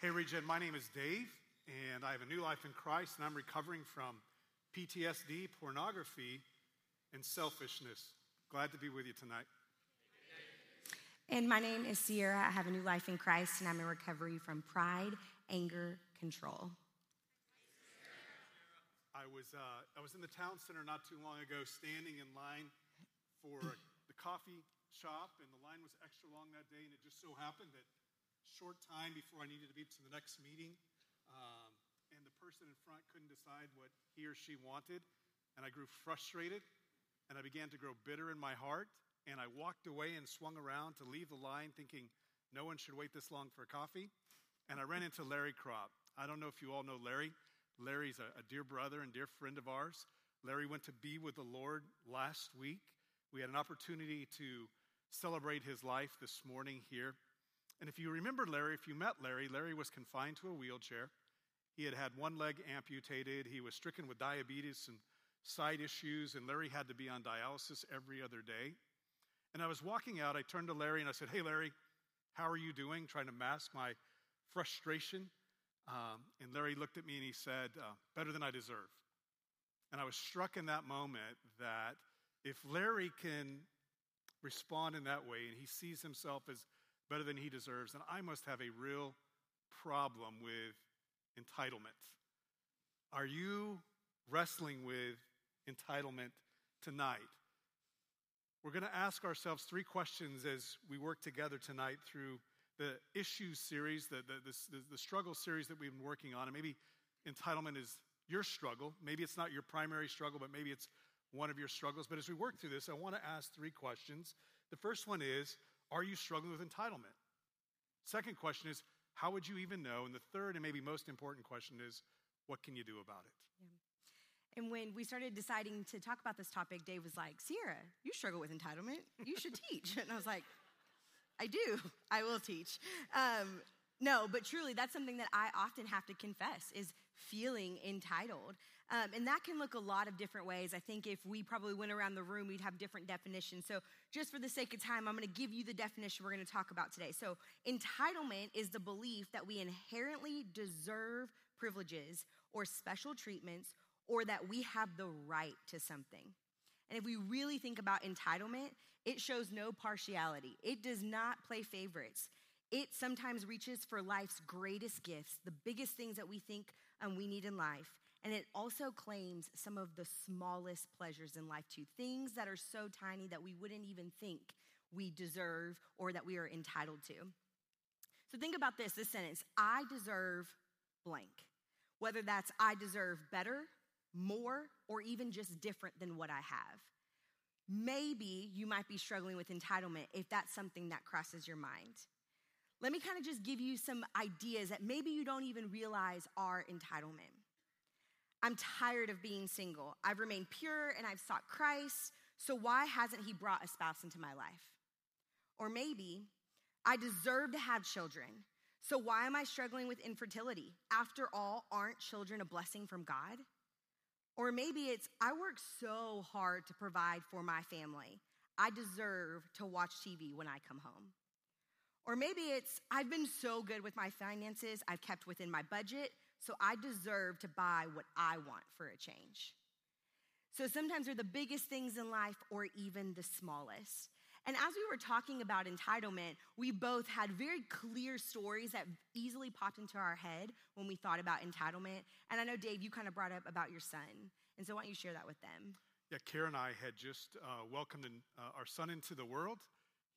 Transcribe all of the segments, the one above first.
Hey, Regen, my name is Dave, and I have a new life in Christ, and I'm recovering from PTSD, pornography, and selfishness. Glad to be with you tonight. And my name is Sierra. I have a new life in Christ, and I'm in recovery from pride, anger, control. I was, uh, I was in the town center not too long ago, standing in line for the coffee shop, and the line was extra long that day, and it just so happened that short time before I needed to be to the next meeting, um, and the person in front couldn't decide what he or she wanted, and I grew frustrated, and I began to grow bitter in my heart, and I walked away and swung around to leave the line, thinking no one should wait this long for a coffee, and I ran into Larry Crop. I don't know if you all know Larry. Larry's a, a dear brother and dear friend of ours. Larry went to be with the Lord last week. We had an opportunity to celebrate his life this morning here. And if you remember Larry, if you met Larry, Larry was confined to a wheelchair. He had had one leg amputated. He was stricken with diabetes and side issues, and Larry had to be on dialysis every other day. And I was walking out, I turned to Larry and I said, Hey, Larry, how are you doing? Trying to mask my frustration. Um, and Larry looked at me and he said, uh, Better than I deserve. And I was struck in that moment that if Larry can respond in that way and he sees himself as better than he deserves, then I must have a real problem with entitlement. Are you wrestling with entitlement tonight? We're going to ask ourselves three questions as we work together tonight through the issues series, the, the, the, the, struggle series that we've been working on. And maybe entitlement is your struggle. Maybe it's not your primary struggle, but maybe it's one of your struggles. But as we work through this, I want to ask three questions. The first one is Are you struggling with entitlement? Second question is How would you even know? And the third and maybe most important question is What can you do about it? Yeah. And when we started deciding to talk about this topic, Dave was like, Sierra, you struggle with entitlement. You should teach. And I was like, I do. I will teach. Um, no, but truly, that's something that I often have to confess is feeling entitled. Um, and that can look a lot of different ways. I think if we probably went around the room, we'd have different definitions. So, just for the sake of time, I'm going to give you the definition we're going to talk about today. So, entitlement is the belief that we inherently deserve privileges or special treatments or that we have the right to something. And if we really think about entitlement, it shows no partiality, it does not play favorites. It sometimes reaches for life's greatest gifts, the biggest things that we think um, we need in life. And it also claims some of the smallest pleasures in life, too. Things that are so tiny that we wouldn't even think we deserve or that we are entitled to. So think about this this sentence I deserve blank. Whether that's I deserve better, more, or even just different than what I have. Maybe you might be struggling with entitlement if that's something that crosses your mind. Let me kind of just give you some ideas that maybe you don't even realize are entitlement. I'm tired of being single. I've remained pure and I've sought Christ, so why hasn't He brought a spouse into my life? Or maybe I deserve to have children, so why am I struggling with infertility? After all, aren't children a blessing from God? Or maybe it's, I work so hard to provide for my family. I deserve to watch TV when I come home. Or maybe it's, I've been so good with my finances, I've kept within my budget, so I deserve to buy what I want for a change. So sometimes they're the biggest things in life or even the smallest. And as we were talking about entitlement, we both had very clear stories that easily popped into our head when we thought about entitlement. And I know, Dave, you kind of brought up about your son. And so why don't you share that with them? Yeah, Karen and I had just uh, welcomed uh, our son into the world.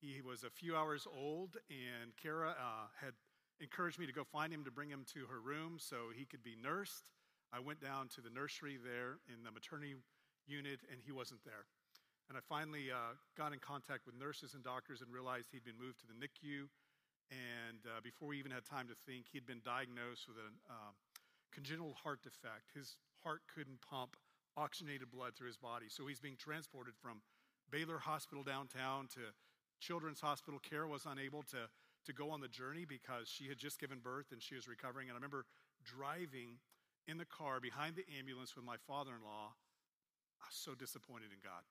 He was a few hours old, and Kara uh, had encouraged me to go find him to bring him to her room so he could be nursed. I went down to the nursery there in the maternity unit, and he wasn't there. And I finally uh, got in contact with nurses and doctors and realized he'd been moved to the NICU. And uh, before we even had time to think, he'd been diagnosed with a uh, congenital heart defect. His heart couldn't pump oxygenated blood through his body. So he's being transported from Baylor Hospital downtown to Children's Hospital. Kara was unable to, to go on the journey because she had just given birth and she was recovering. And I remember driving in the car behind the ambulance with my father in law. I was so disappointed in God.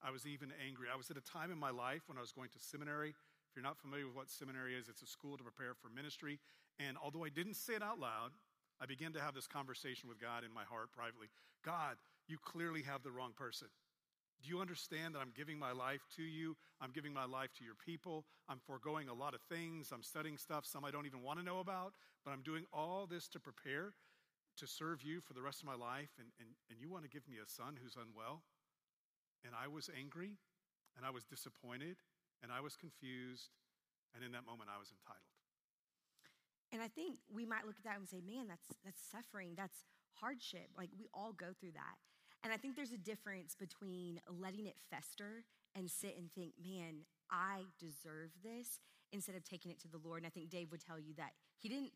I was even angry. I was at a time in my life when I was going to seminary. If you're not familiar with what seminary is, it's a school to prepare for ministry. And although I didn't say it out loud, I began to have this conversation with God in my heart privately. God, you clearly have the wrong person. Do you understand that I'm giving my life to you? I'm giving my life to your people. I'm foregoing a lot of things. I'm studying stuff some I don't even want to know about, but I'm doing all this to prepare to serve you for the rest of my life. And, and, and you want to give me a son who's unwell? And I was angry, and I was disappointed, and I was confused, and in that moment I was entitled. And I think we might look at that and say, man, that's, that's suffering, that's hardship. Like we all go through that. And I think there's a difference between letting it fester and sit and think, man, I deserve this, instead of taking it to the Lord. And I think Dave would tell you that he didn't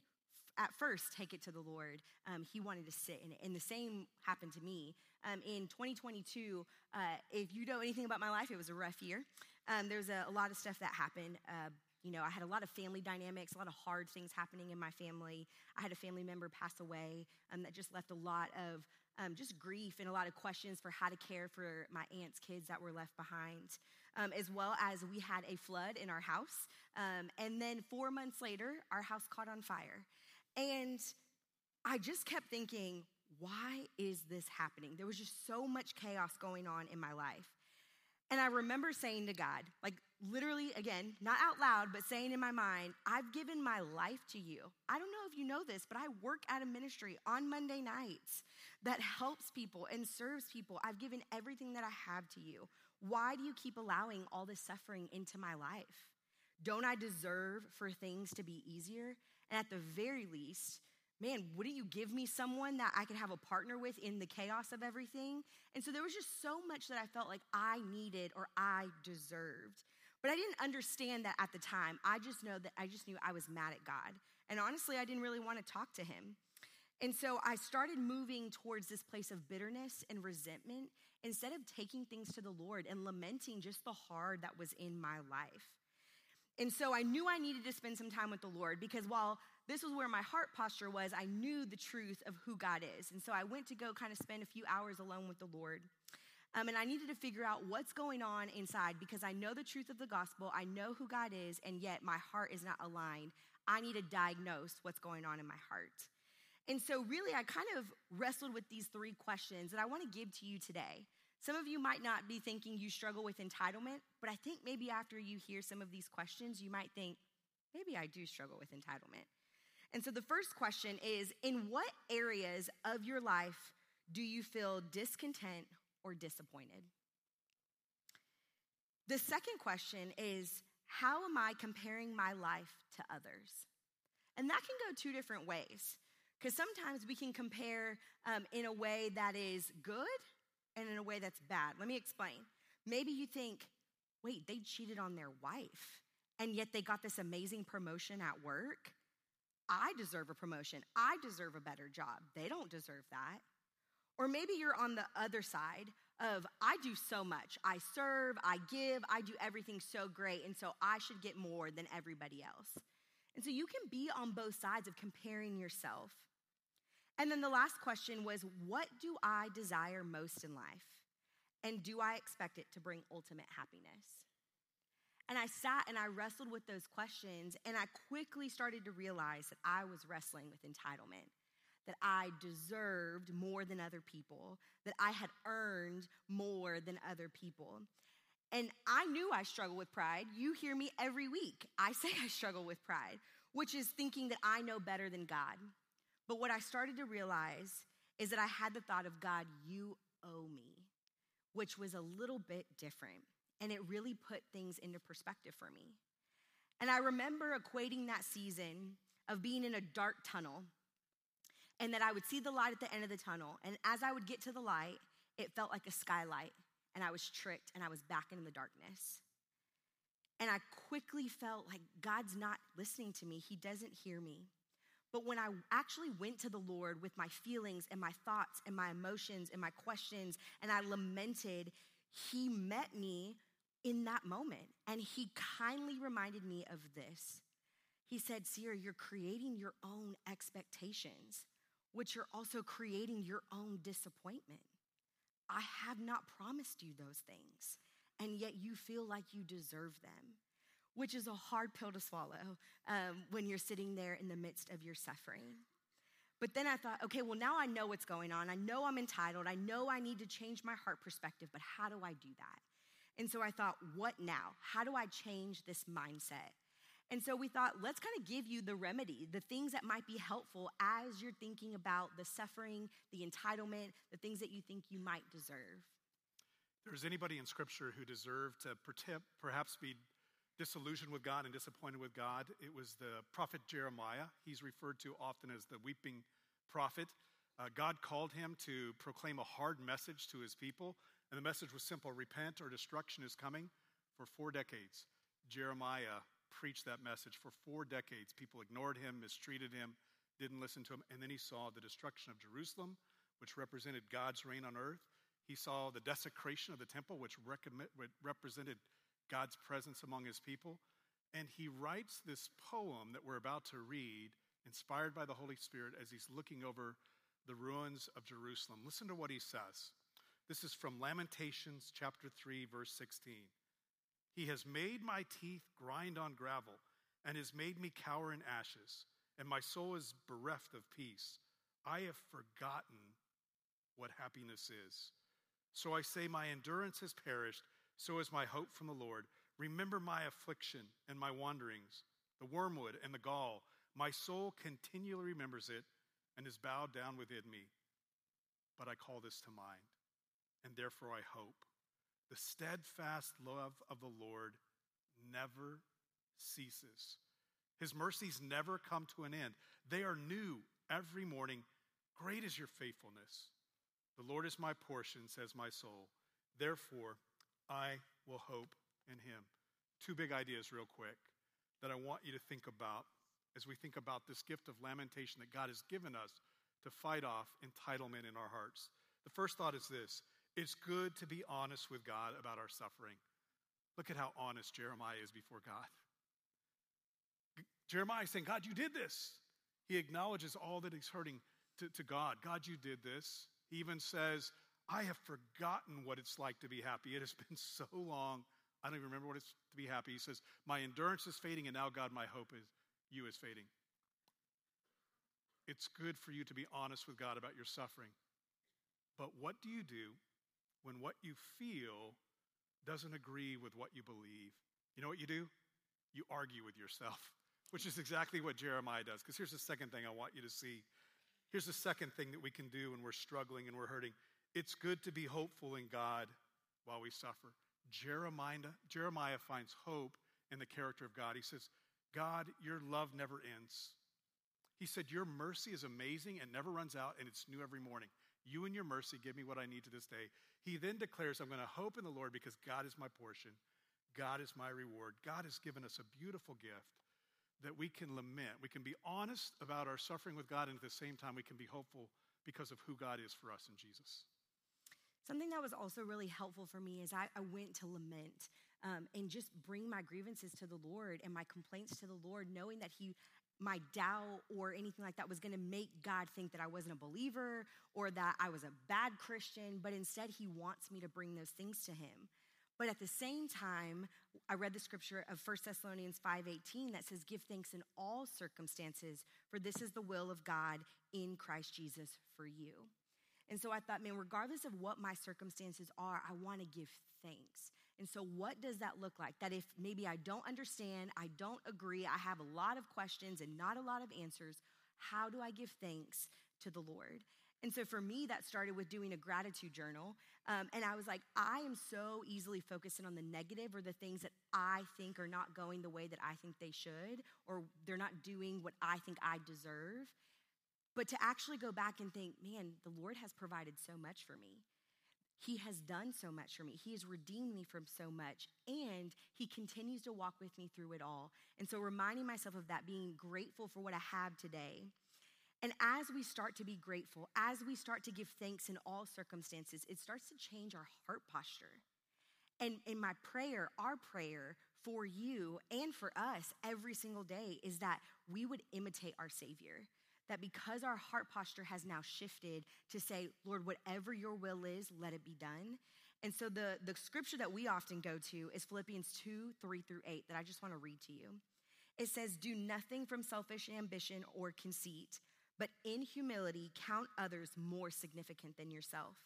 at first take it to the Lord. Um, he wanted to sit in it. And the same happened to me. Um, in 2022, uh, if you know anything about my life, it was a rough year. Um, there's a, a, lot of stuff that happened. Uh, you know, I had a lot of family dynamics, a lot of hard things happening in my family. I had a family member pass away um, that just left a lot of um, just grief and a lot of questions for how to care for my aunt's kids that were left behind, um, as well as we had a flood in our house. Um, and then four months later, our house caught on fire. And I just kept thinking, why is this happening? There was just so much chaos going on in my life. And I remember saying to God, like literally, again, not out loud, but saying in my mind, I've given my life to you. I don't know if you know this, but I work at a ministry on Monday nights that helps people and serves people. I've given everything that I have to you. Why do you keep allowing all this suffering into my life? Don't I deserve for things to be easier? And at the very least, man, wouldn't you give me someone that I could have a partner with in the chaos of everything? And so there was just so much that I felt like I needed or I deserved. But I didn't understand that at the time. I just know that I just knew I was mad at God. And honestly, I didn't really want to talk to him. And so I started moving towards this place of bitterness and resentment instead of taking things to the Lord and lamenting just the hard that was in my life. And so I knew I needed to spend some time with the Lord because while this was where my heart posture was, I knew the truth of who God is. And so I went to go kind of spend a few hours alone with the Lord. Um, and I needed to figure out what's going on inside because I know the truth of the gospel. I know who God is, and yet my heart is not aligned. I need to diagnose what's going on in my heart. And so, really, I kind of wrestled with these three questions that I want to give to you today. Some of you might not be thinking you struggle with entitlement, but I think maybe after you hear some of these questions, you might think, maybe I do struggle with entitlement. And so, the first question is In what areas of your life do you feel discontent or disappointed? The second question is How am I comparing my life to others? And that can go two different ways. Because sometimes we can compare um, in a way that is good and in a way that's bad. Let me explain. Maybe you think, wait, they cheated on their wife, and yet they got this amazing promotion at work. I deserve a promotion. I deserve a better job. They don't deserve that. Or maybe you're on the other side of, I do so much. I serve, I give, I do everything so great, and so I should get more than everybody else. And so you can be on both sides of comparing yourself and then the last question was what do I desire most in life? And do I expect it to bring ultimate happiness? And I sat and I wrestled with those questions, and I quickly started to realize that I was wrestling with entitlement, that I deserved more than other people, that I had earned more than other people. And I knew I struggle with pride. You hear me every week. I say I struggle with pride, which is thinking that I know better than God, but what I started to realize is that I had the thought of God, you owe me, which was a little bit different. And it really put things into perspective for me. And I remember equating that season of being in a dark tunnel and that I would see the light at the end of the tunnel. And as I would get to the light, it felt like a skylight. And I was tricked and I was back in the darkness. And I quickly felt like God's not listening to me, He doesn't hear me. But when I actually went to the Lord with my feelings and my thoughts and my emotions and my questions, and I lamented, He met me in that moment. And He kindly reminded me of this. He said, Sierra, you're creating your own expectations, which you're also creating your own disappointment. I have not promised you those things, and yet you feel like you deserve them which is a hard pill to swallow um, when you're sitting there in the midst of your suffering. But then I thought, okay, well, now I know what's going on. I know I'm entitled. I know I need to change my heart perspective, but how do I do that? And so I thought, what now? How do I change this mindset? And so we thought, let's kind of give you the remedy, the things that might be helpful as you're thinking about the suffering, the entitlement, the things that you think you might deserve. There's anybody in Scripture who deserved to perhaps be disillusioned with God and disappointed with God. It was the prophet Jeremiah. He's referred to often as the weeping prophet. Uh, God called him to proclaim a hard message to his people, and the message was simple repent or destruction is coming. For four decades, Jeremiah preached that message. For four decades, people ignored him, mistreated him, didn't listen to him, and then he saw the destruction of Jerusalem, which represented God's reign on earth. He saw the desecration of the temple, which represented God's presence among his people. And he writes this poem that we're about to read, inspired by the Holy Spirit, as he's looking over the ruins of Jerusalem. Listen to what he says. This is from Lamentations chapter 3, verse 16. He has made my teeth grind on gravel and has made me cower in ashes, and my soul is bereft of peace. I have forgotten what happiness is. So I say, My endurance has perished so is my hope from the Lord. Remember my affliction and my wanderings, the wormwood and the gall. My soul continually remembers it and is bowed down within me. But I call this to mind, and therefore I hope. The steadfast love of the Lord never ceases. His mercies never come to an end. They are new every morning. Great is your faithfulness. The Lord is my portion, says my soul. Therefore, I will hope in him. Two big ideas, real quick, that I want you to think about as we think about this gift of lamentation that God has given us to fight off entitlement in our hearts. The first thought is this it's good to be honest with God about our suffering. Look at how honest Jeremiah is before God. Jeremiah is saying, God, you did this. He acknowledges all that he's hurting to, to God. God, you did this. He even says, I have forgotten what it's like to be happy. It has been so long. I don't even remember what it's to be happy. He says, My endurance is fading, and now, God, my hope is you is fading. It's good for you to be honest with God about your suffering. But what do you do when what you feel doesn't agree with what you believe? You know what you do? You argue with yourself, which is exactly what Jeremiah does. Because here's the second thing I want you to see. Here's the second thing that we can do when we're struggling and we're hurting. It's good to be hopeful in God while we suffer. Jeremiah, Jeremiah finds hope in the character of God. He says, God, your love never ends. He said, Your mercy is amazing and never runs out, and it's new every morning. You and your mercy give me what I need to this day. He then declares, I'm going to hope in the Lord because God is my portion. God is my reward. God has given us a beautiful gift that we can lament. We can be honest about our suffering with God, and at the same time, we can be hopeful because of who God is for us in Jesus. Something that was also really helpful for me is I, I went to lament um, and just bring my grievances to the Lord and my complaints to the Lord, knowing that He, my doubt or anything like that was going to make God think that I wasn't a believer or that I was a bad Christian, but instead He wants me to bring those things to Him. But at the same time, I read the scripture of 1 Thessalonians 5:18 that says give thanks in all circumstances for this is the will of God in Christ Jesus for you. And so I thought, man, regardless of what my circumstances are, I want to give thanks. And so, what does that look like? That if maybe I don't understand, I don't agree, I have a lot of questions and not a lot of answers, how do I give thanks to the Lord? And so for me, that started with doing a gratitude journal. Um, and I was like, I am so easily focusing on the negative or the things that I think are not going the way that I think they should, or they're not doing what I think I deserve. But to actually go back and think, man, the Lord has provided so much for me. He has done so much for me. He has redeemed me from so much, and He continues to walk with me through it all. And so, reminding myself of that, being grateful for what I have today. And as we start to be grateful, as we start to give thanks in all circumstances, it starts to change our heart posture. And in my prayer, our prayer for you and for us every single day is that we would imitate our Savior that because our heart posture has now shifted to say, Lord, whatever your will is, let it be done. And so the, the scripture that we often go to is Philippians 2 3 through 8, that I just want to read to you. It says, Do nothing from selfish ambition or conceit, but in humility count others more significant than yourself.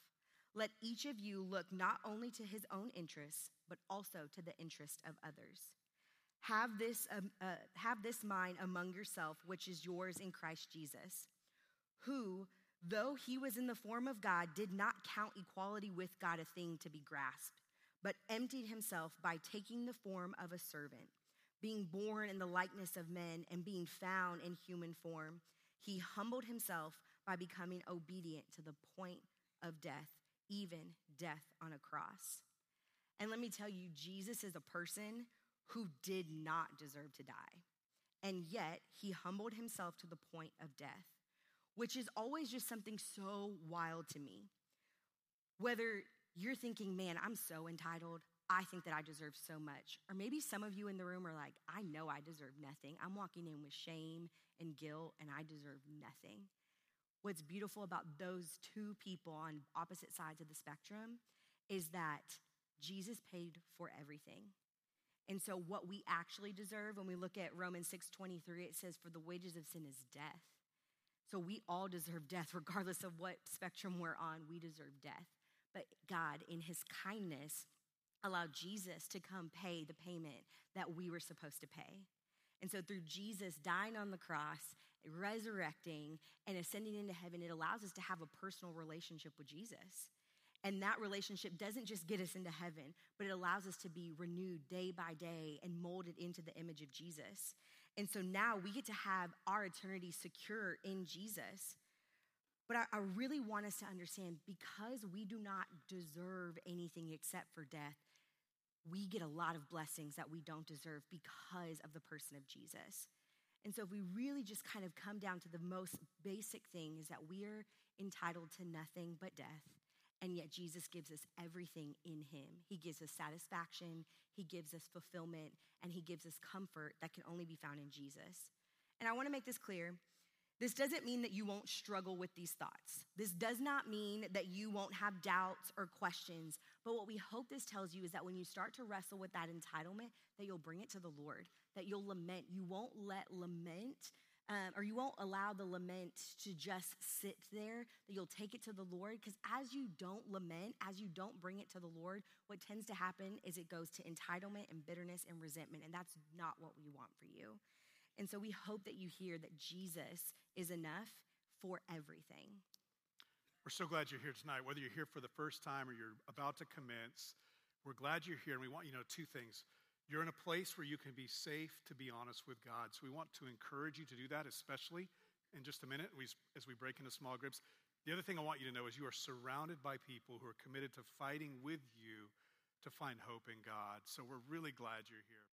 Let each of you look not only to his own interests, but also to the interest of others. Have this, um, uh, have this mind among yourself, which is yours in Christ Jesus, who, though he was in the form of God, did not count equality with God a thing to be grasped, but emptied himself by taking the form of a servant. Being born in the likeness of men and being found in human form, he humbled himself by becoming obedient to the point of death, even death on a cross. And let me tell you, Jesus is a person who did not deserve to die. And yet, he humbled himself to the point of death, which is always just something so wild to me. Whether you're thinking, man, I'm so entitled, I think that I deserve so much. Or maybe some of you in the room are like, I know I deserve nothing. I'm walking in with shame and guilt, and I deserve nothing. What's beautiful about those two people on opposite sides of the spectrum is that Jesus paid for everything. And so what we actually deserve when we look at Romans 6:23 it says for the wages of sin is death. So we all deserve death regardless of what spectrum we're on, we deserve death. But God in his kindness allowed Jesus to come pay the payment that we were supposed to pay. And so through Jesus dying on the cross, resurrecting and ascending into heaven, it allows us to have a personal relationship with Jesus. And that relationship doesn't just get us into heaven, but it allows us to be renewed day by day and molded into the image of Jesus. And so now we get to have our eternity secure in Jesus. But I, I, really want us to understand because we do not deserve anything except for death, we get a lot of blessings that we don't deserve because of the person of Jesus. And so if we really just kind of come down to the most basic thing is that we are entitled to nothing but death. And yet, Jesus gives us everything in Him. He gives us satisfaction, He gives us fulfillment, and He gives us comfort that can only be found in Jesus. And I want to make this clear. This doesn't mean that you won't struggle with these thoughts. This does not mean that you won't have doubts or questions. But what we hope this tells you is that when you start to wrestle with that entitlement, that you'll bring it to the Lord, that you'll lament. You won't let lament um, or you won't allow the lament to just sit there, that you'll take it to the Lord. Because as you don't lament, as you don't bring it to the Lord, what tends to happen is it goes to entitlement and bitterness and resentment. And that's not what we want for you. And so we hope that you hear that Jesus is enough for everything. We're so glad you're here tonight. Whether you're here for the first time or you're about to commence, we're glad you're here. And we want you to know two things. You're in a place where you can be safe to be honest with God. So we want to encourage you to do that, especially in just a minute as we break into small groups. The other thing I want you to know is you are surrounded by people who are committed to fighting with you to find hope in God. So we're really glad you're here.